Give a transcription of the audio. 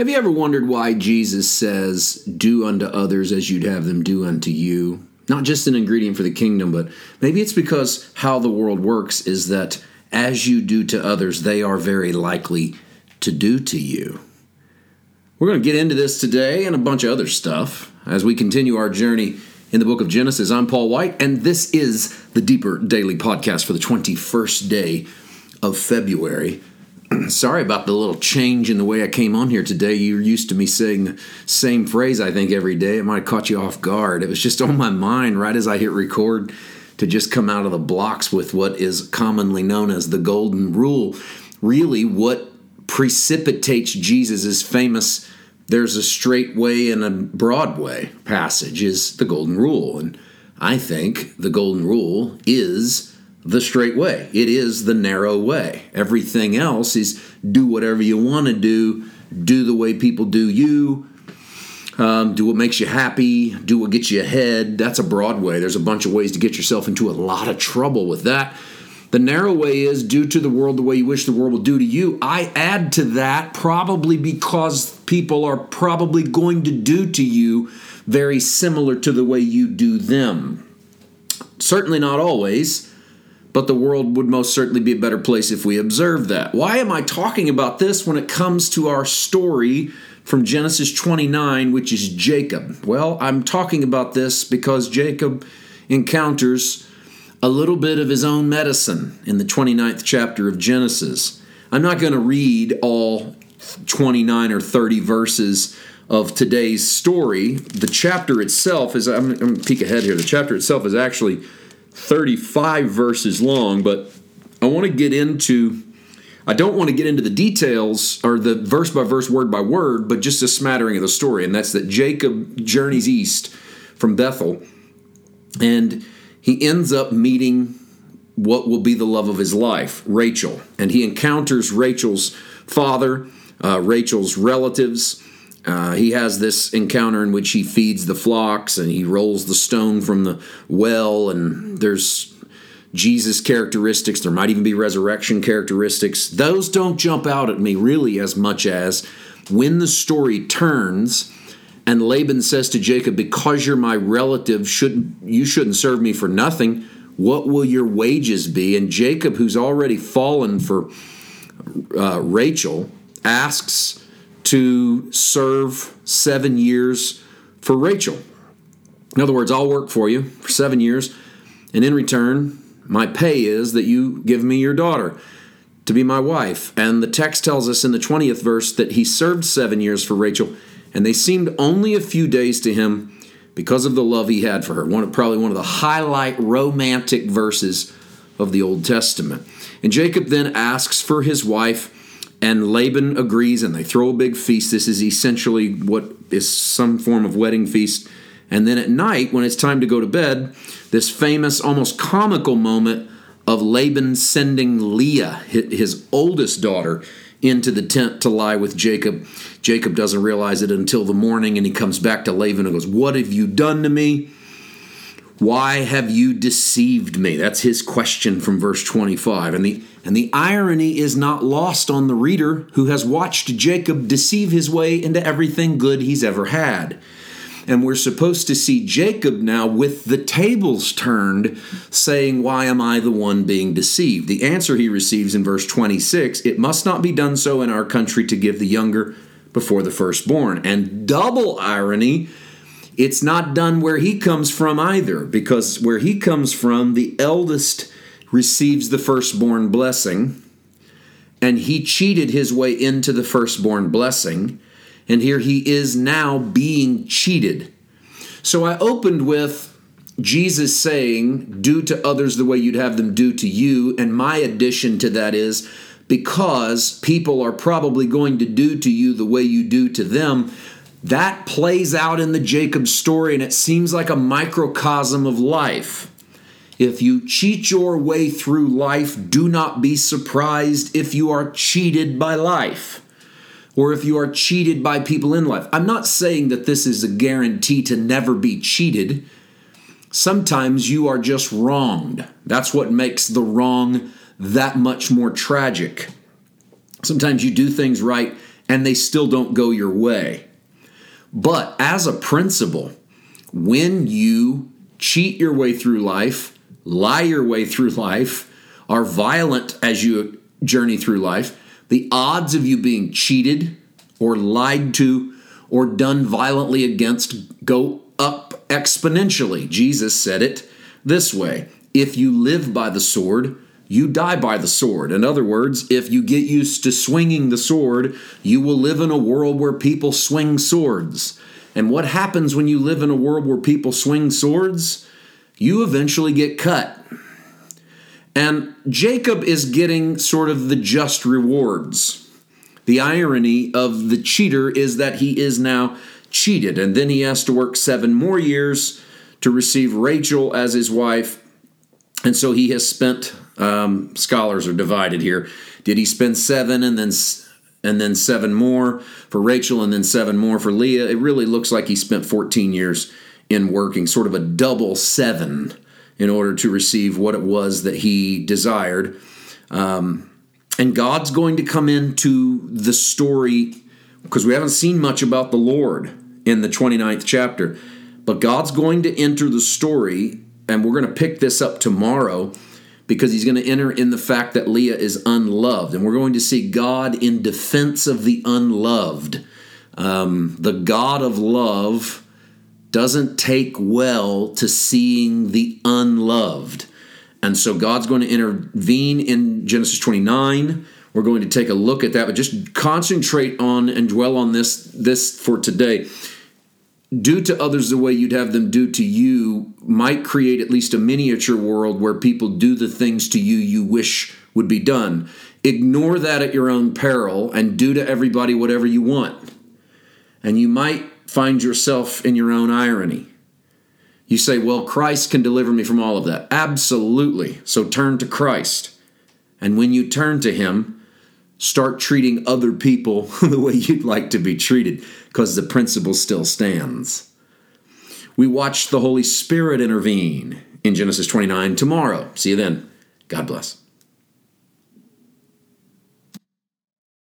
Have you ever wondered why Jesus says, Do unto others as you'd have them do unto you? Not just an ingredient for the kingdom, but maybe it's because how the world works is that as you do to others, they are very likely to do to you. We're going to get into this today and a bunch of other stuff as we continue our journey in the book of Genesis. I'm Paul White, and this is the Deeper Daily Podcast for the 21st day of February. Sorry about the little change in the way I came on here today. You're used to me saying the same phrase, I think, every day. It might have caught you off guard. It was just on my mind right as I hit record to just come out of the blocks with what is commonly known as the Golden Rule. Really, what precipitates Jesus' famous there's a straight way and a broad way passage is the Golden Rule. And I think the Golden Rule is the straight way. It is the narrow way. Everything else is do whatever you want to do, do the way people do you, um, do what makes you happy, do what gets you ahead. That's a broad way. There's a bunch of ways to get yourself into a lot of trouble with that. The narrow way is do to the world the way you wish the world will do to you. I add to that probably because people are probably going to do to you very similar to the way you do them. Certainly not always but the world would most certainly be a better place if we observed that. Why am I talking about this when it comes to our story from Genesis 29, which is Jacob? Well, I'm talking about this because Jacob encounters a little bit of his own medicine in the 29th chapter of Genesis. I'm not going to read all 29 or 30 verses of today's story. The chapter itself is, I'm, I'm going to peek ahead here, the chapter itself is actually 35 verses long, but I want to get into I don't want to get into the details or the verse by verse, word by word, but just a smattering of the story. And that's that Jacob journeys east from Bethel and he ends up meeting what will be the love of his life, Rachel. And he encounters Rachel's father, uh, Rachel's relatives, uh, he has this encounter in which he feeds the flocks and he rolls the stone from the well, and there's Jesus characteristics. There might even be resurrection characteristics. Those don't jump out at me really as much as when the story turns and Laban says to Jacob, "Because you're my relative, shouldn't you shouldn't serve me for nothing? What will your wages be?" And Jacob, who's already fallen for uh, Rachel, asks to serve seven years for Rachel. In other words, I'll work for you for seven years, and in return, my pay is that you give me your daughter to be my wife. And the text tells us in the 20th verse that he served seven years for Rachel, and they seemed only a few days to him because of the love he had for her. One of, probably one of the highlight romantic verses of the Old Testament. And Jacob then asks for his wife and Laban agrees and they throw a big feast. This is essentially what is some form of wedding feast. And then at night, when it's time to go to bed, this famous, almost comical moment of Laban sending Leah, his oldest daughter, into the tent to lie with Jacob. Jacob doesn't realize it until the morning and he comes back to Laban and goes, What have you done to me? Why have you deceived me? That's his question from verse 25. And the, and the irony is not lost on the reader who has watched Jacob deceive his way into everything good he's ever had. And we're supposed to see Jacob now with the tables turned, saying, Why am I the one being deceived? The answer he receives in verse 26 It must not be done so in our country to give the younger before the firstborn. And double irony it's not done where he comes from either, because where he comes from, the eldest receives the firstborn blessing, and he cheated his way into the firstborn blessing, and here he is now being cheated. So I opened with Jesus saying, Do to others the way you'd have them do to you, and my addition to that is, because people are probably going to do to you the way you do to them, that plays out in the Jacob story, and it seems like a microcosm of life. If you cheat your way through life, do not be surprised if you are cheated by life or if you are cheated by people in life. I'm not saying that this is a guarantee to never be cheated. Sometimes you are just wronged. That's what makes the wrong that much more tragic. Sometimes you do things right and they still don't go your way. But as a principle, when you cheat your way through life, lie your way through life, are violent as you journey through life, the odds of you being cheated or lied to or done violently against go up exponentially. Jesus said it this way If you live by the sword, you die by the sword. In other words, if you get used to swinging the sword, you will live in a world where people swing swords. And what happens when you live in a world where people swing swords? You eventually get cut. And Jacob is getting sort of the just rewards. The irony of the cheater is that he is now cheated, and then he has to work seven more years to receive Rachel as his wife. And so he has spent. Um, scholars are divided here. Did he spend seven and then and then seven more for Rachel and then seven more for Leah? It really looks like he spent 14 years in working, sort of a double seven in order to receive what it was that he desired. Um, and God's going to come into the story because we haven't seen much about the Lord in the 29th chapter. But God's going to enter the story, and we're going to pick this up tomorrow because he's going to enter in the fact that Leah is unloved. And we're going to see God in defense of the unloved. Um, the God of love doesn't take well to seeing the unloved. And so God's going to intervene in Genesis 29. We're going to take a look at that, but just concentrate on and dwell on this this for today. Do to others the way you'd have them do to you might create at least a miniature world where people do the things to you you wish would be done. Ignore that at your own peril and do to everybody whatever you want. And you might find yourself in your own irony. You say, Well, Christ can deliver me from all of that. Absolutely. So turn to Christ. And when you turn to Him, start treating other people the way you'd like to be treated, because the principle still stands. We watch the Holy Spirit intervene in Genesis 29 tomorrow. See you then. God bless.